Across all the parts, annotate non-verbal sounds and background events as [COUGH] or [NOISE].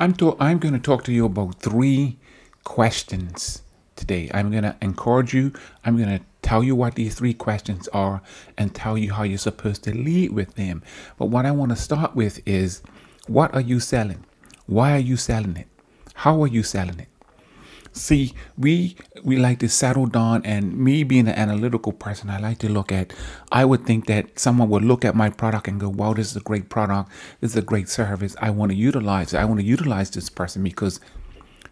I'm to- I'm going to talk to you about three questions today. I'm going to encourage you. I'm going to tell you what these three questions are and tell you how you're supposed to lead with them. But what I want to start with is what are you selling? Why are you selling it? How are you selling it? See, we we like to settle down, and me being an analytical person, I like to look at. I would think that someone would look at my product and go, "Wow, this is a great product. This is a great service. I want to utilize it. I want to utilize this person because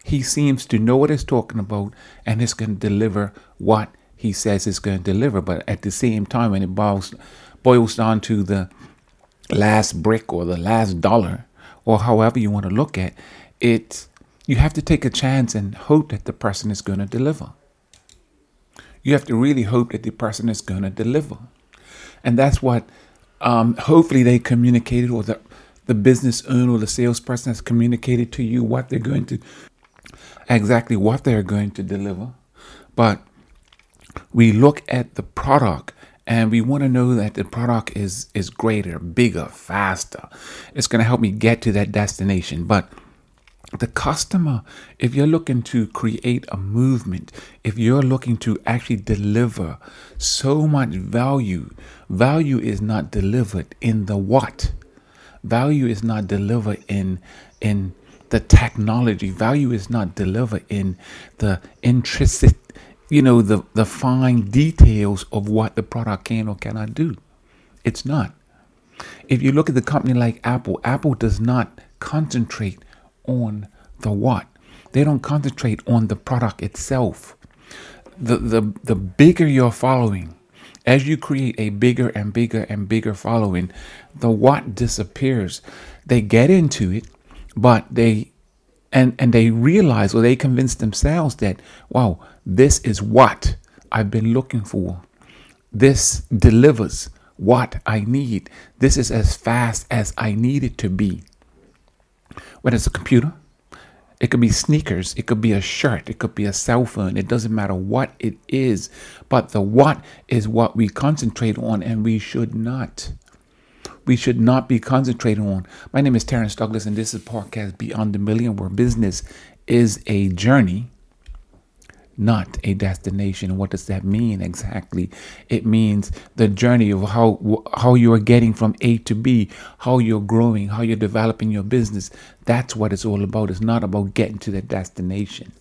he seems to know what he's talking about and he's going to deliver what he says it's going to deliver. But at the same time, when it boils boils down to the last brick or the last dollar, or however you want to look at it you have to take a chance and hope that the person is going to deliver. You have to really hope that the person is going to deliver. And that's what um, hopefully they communicated or the, the business owner or the salesperson has communicated to you what they're going to, exactly what they're going to deliver. But we look at the product and we want to know that the product is is greater, bigger, faster. It's going to help me get to that destination. But the customer, if you're looking to create a movement, if you're looking to actually deliver so much value, value is not delivered in the what. Value is not delivered in in the technology. Value is not delivered in the intrinsic, you know, the, the fine details of what the product can or cannot do. It's not. If you look at the company like Apple, Apple does not concentrate on the what. They don't concentrate on the product itself. The, the, the bigger your following, as you create a bigger and bigger and bigger following, the what disappears. They get into it, but they and and they realize or they convince themselves that wow, this is what I've been looking for. This delivers what I need. This is as fast as I need it to be whether it's a computer, it could be sneakers, it could be a shirt, it could be a cell phone. It doesn't matter what it is, but the what is what we concentrate on, and we should not. We should not be concentrating on. My name is Terence Douglas, and this is podcast Beyond the Million, where business is a journey not a destination. What does that mean exactly? It means the journey of how how you are getting from A to B, how you're growing, how you're developing your business. That's what it's all about. It's not about getting to that destination.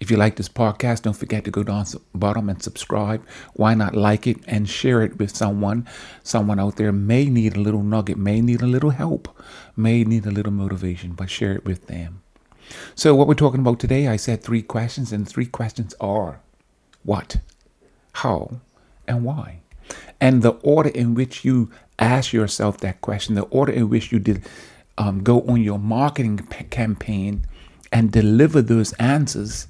If you like this podcast, don't forget to go down to bottom and subscribe. Why not like it and share it with someone? Someone out there may need a little nugget, may need a little help, may need a little motivation, but share it with them. So, what we're talking about today, I said three questions, and three questions are what, how, and why. And the order in which you ask yourself that question, the order in which you did um, go on your marketing p- campaign and deliver those answers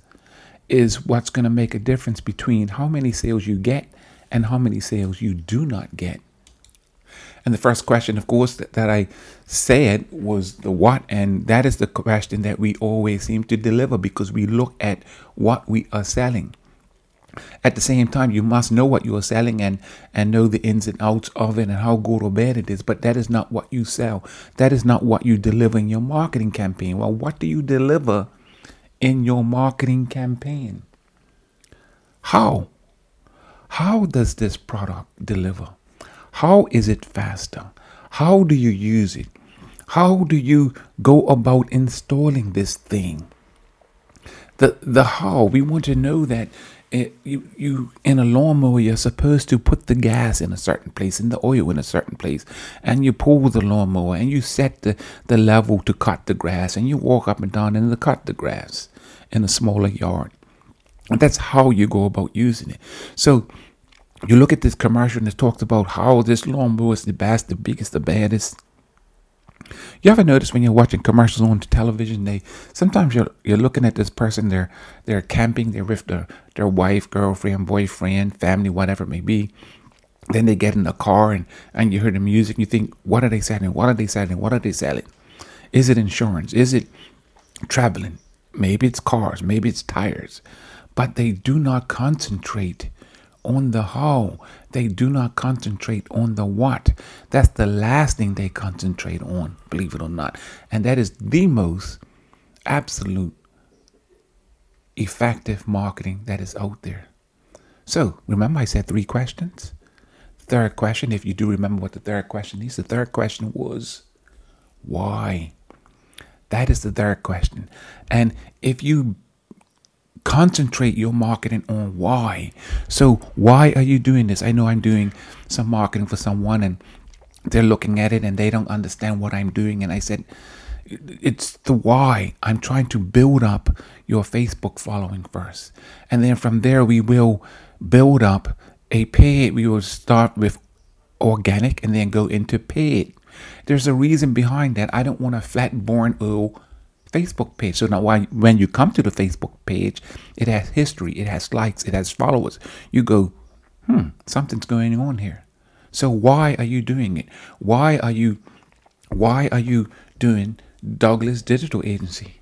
is what's going to make a difference between how many sales you get and how many sales you do not get. And the first question, of course, that, that I said was the what. And that is the question that we always seem to deliver because we look at what we are selling. At the same time, you must know what you are selling and, and know the ins and outs of it and how good or bad it is. But that is not what you sell. That is not what you deliver in your marketing campaign. Well, what do you deliver in your marketing campaign? How? How does this product deliver? How is it faster? How do you use it? How do you go about installing this thing? The the how we want to know that it, you you in a lawnmower you're supposed to put the gas in a certain place and the oil in a certain place and you pull the lawnmower and you set the, the level to cut the grass and you walk up and down and cut the grass in a smaller yard. And that's how you go about using it. So you look at this commercial and it talks about how this lawnmower is the best, the biggest, the baddest. You ever notice when you're watching commercials on the television, they sometimes you're you're looking at this person, they're they're camping, they're with their, their wife, girlfriend, boyfriend, family, whatever it may be. Then they get in the car and, and you hear the music, and you think, what are they selling? What are they selling? What are they selling? Is it insurance? Is it traveling? Maybe it's cars, maybe it's tires. But they do not concentrate on the how. They do not concentrate on the what. That's the last thing they concentrate on, believe it or not. And that is the most absolute effective marketing that is out there. So, remember I said three questions? Third question, if you do remember what the third question is, the third question was why? That is the third question. And if you concentrate your marketing on why. So, why are you doing this? I know I'm doing some marketing for someone and they're looking at it and they don't understand what I'm doing. And I said, it's the why. I'm trying to build up your Facebook following first. And then from there, we will build up a paid. We will start with organic and then go into paid. There's a reason behind that. I don't want a flat born old Facebook page. So now why, when you come to the Facebook page, it has history, it has likes, it has followers. You go, hmm, something's going on here. So why are you doing it? Why are you why are you doing Douglas Digital Agency?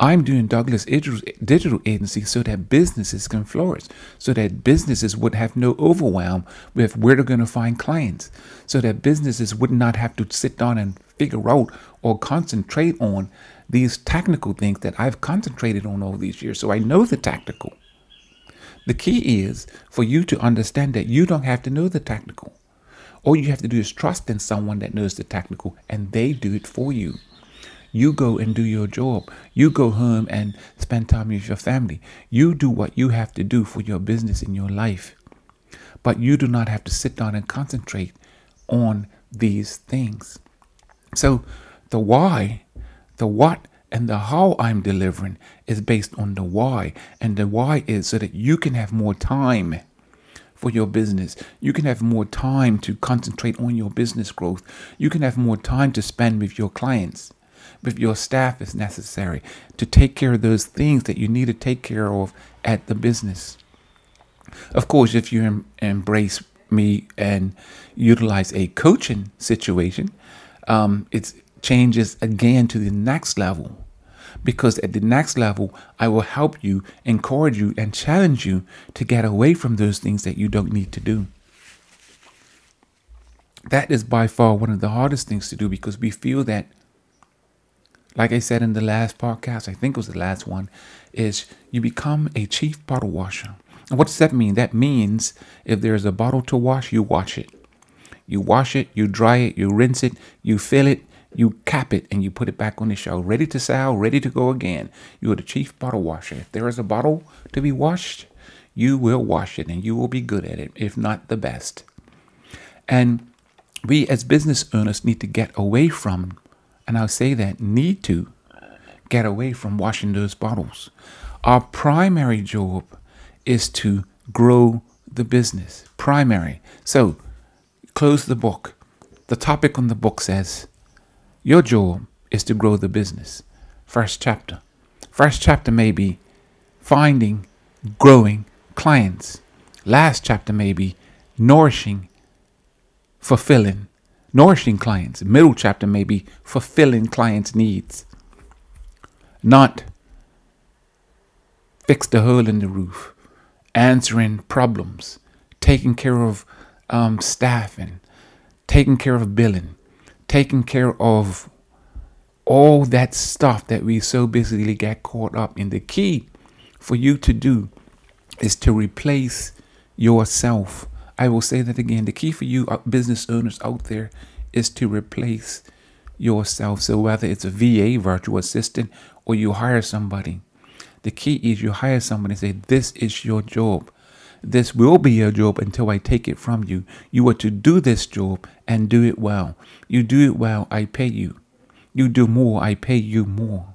I'm doing Douglas Digital Agency so that businesses can flourish, so that businesses would have no overwhelm with where they're going to find clients, so that businesses would not have to sit down and figure out or concentrate on these technical things that I've concentrated on all these years. So I know the tactical. The key is for you to understand that you don't have to know the technical. All you have to do is trust in someone that knows the technical and they do it for you. You go and do your job. You go home and spend time with your family. You do what you have to do for your business in your life. But you do not have to sit down and concentrate on these things. So the why the what and the how I'm delivering is based on the why. And the why is so that you can have more time for your business. You can have more time to concentrate on your business growth. You can have more time to spend with your clients, with your staff if necessary, to take care of those things that you need to take care of at the business. Of course, if you em- embrace me and utilize a coaching situation, um, it's changes again to the next level. Because at the next level, I will help you, encourage you, and challenge you to get away from those things that you don't need to do. That is by far one of the hardest things to do because we feel that, like I said in the last podcast, I think it was the last one, is you become a chief bottle washer. And what does that mean? That means if there's a bottle to wash, you wash it. You wash it, you dry it, you rinse it, you fill it, you cap it and you put it back on the shelf, ready to sell, ready to go again. You are the chief bottle washer. If there is a bottle to be washed, you will wash it and you will be good at it, if not the best. And we as business owners need to get away from, and I'll say that, need to get away from washing those bottles. Our primary job is to grow the business. Primary. So, close the book. The topic on the book says your job is to grow the business. First chapter. First chapter may be finding, growing clients. Last chapter may be nourishing, fulfilling, nourishing clients. Middle chapter may be fulfilling clients' needs. Not fix the hole in the roof, answering problems, taking care of um, staffing, taking care of billing, taking care of all that stuff that we so busily get caught up in. The key for you to do is to replace yourself. I will say that again. The key for you uh, business owners out there is to replace yourself. So whether it's a VA, virtual assistant, or you hire somebody, the key is you hire somebody and say, This is your job. This will be your job until I take it from you. You are to do this job and do it well. You do it well, I pay you. You do more, I pay you more.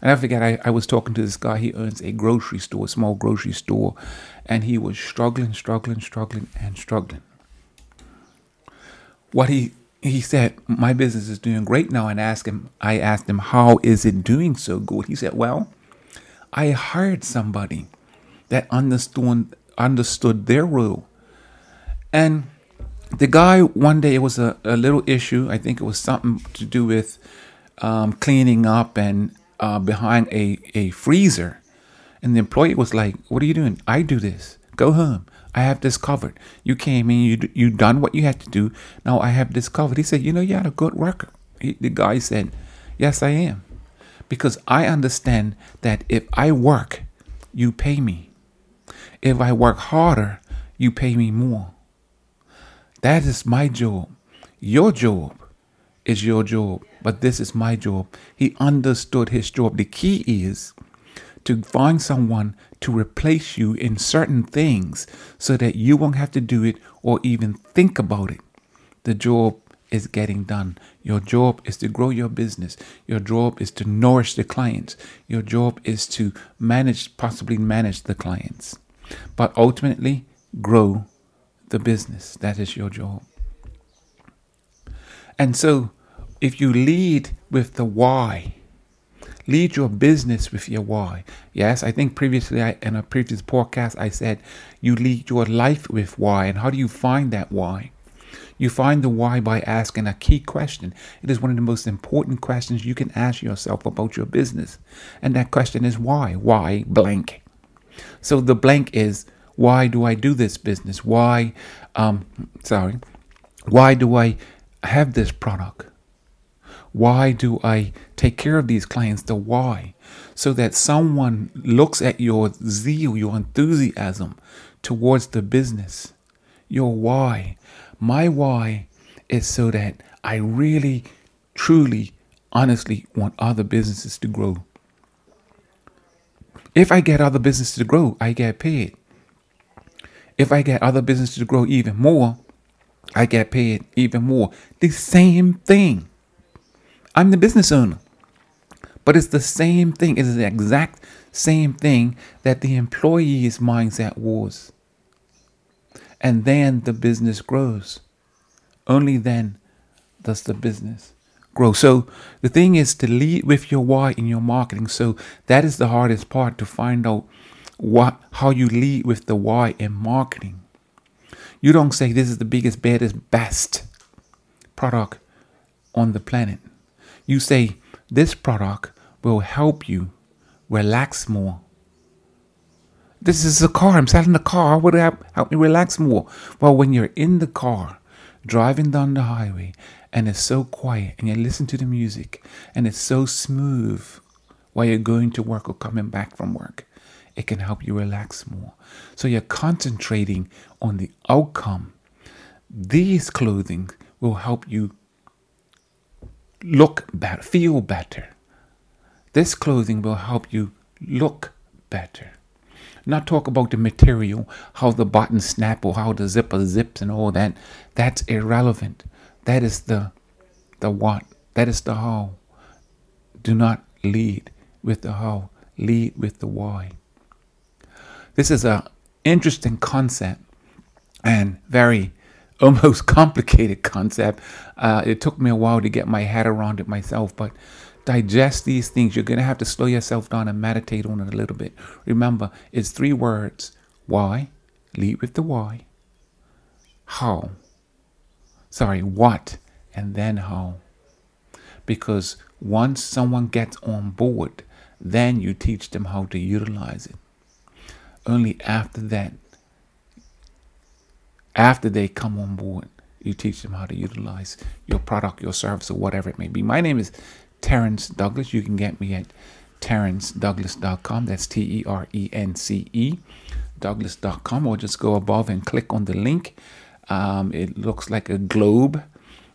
And I forget, I, I was talking to this guy. He owns a grocery store, a small grocery store, and he was struggling, struggling, struggling, and struggling. What he he said, my business is doing great now, and asked him, I asked him, how is it doing so good? He said, well, I hired somebody that understood understood their role. And the guy one day it was a, a little issue. I think it was something to do with um, cleaning up and uh, behind a, a freezer. And the employee was like, What are you doing? I do this. Go home. I have discovered. You came in, you, you done what you had to do. Now I have discovered. He said, You know, you're a good worker. He, the guy said, Yes, I am. Because I understand that if I work, you pay me. If I work harder, you pay me more. That is my job. Your job is your job, but this is my job. He understood his job. The key is to find someone to replace you in certain things so that you won't have to do it or even think about it. The job is getting done. Your job is to grow your business. Your job is to nourish the clients. Your job is to manage, possibly manage the clients. But ultimately, grow the business. That is your job. And so, if you lead with the why, lead your business with your why. Yes, I think previously I, in a previous podcast I said you lead your life with why. And how do you find that why? You find the why by asking a key question. It is one of the most important questions you can ask yourself about your business. And that question is why? Why blank? So the blank is why do I do this business? Why, um, sorry, why do I have this product? Why do I take care of these clients? The why. So that someone looks at your zeal, your enthusiasm towards the business, your why. My why is so that I really, truly, honestly want other businesses to grow. If I get other businesses to grow, I get paid. If I get other businesses to grow even more, I get paid even more. The same thing. I'm the business owner. But it's the same thing. It is the exact same thing that the employee's mindset was. And then the business grows. Only then does the business grow. So the thing is to lead with your why in your marketing. So that is the hardest part to find out what how you lead with the why in marketing. You don't say this is the biggest, baddest, best product on the planet. You say this product will help you relax more. This is a car. I'm selling a car. Would help, help me relax more? Well, when you're in the car, driving down the highway, and it's so quiet, and you listen to the music, and it's so smooth while you're going to work or coming back from work, it can help you relax more. So you're concentrating on the outcome. These clothing will help you look better, feel better. This clothing will help you look better. Not talk about the material, how the buttons snap or how the zipper zips and all that. That's irrelevant. That is the the what. That is the how. Do not lead with the how. Lead with the why. This is a interesting concept and very almost [LAUGHS] complicated concept. Uh, it took me a while to get my head around it myself, but digest these things. You're going to have to slow yourself down and meditate on it a little bit. Remember, it's three words why, lead with the why, how, sorry, what, and then how. Because once someone gets on board, then you teach them how to utilize it. Only after that, after they come on board, you teach them how to utilize your product, your service, or whatever it may be. My name is Terence Douglas. You can get me at terencedouglas.com. That's T E R E N C E, Douglas.com, or just go above and click on the link. Um, it looks like a globe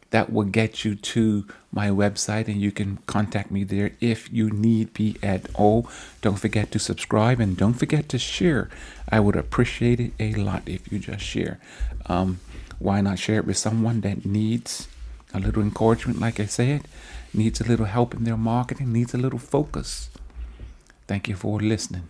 that will get you to my website and you can contact me there if you need me at all. Don't forget to subscribe and don't forget to share. I would appreciate it a lot if you just share. Um, why not share it with someone that needs a little encouragement, like I said, needs a little help in their marketing, needs a little focus. Thank you for listening.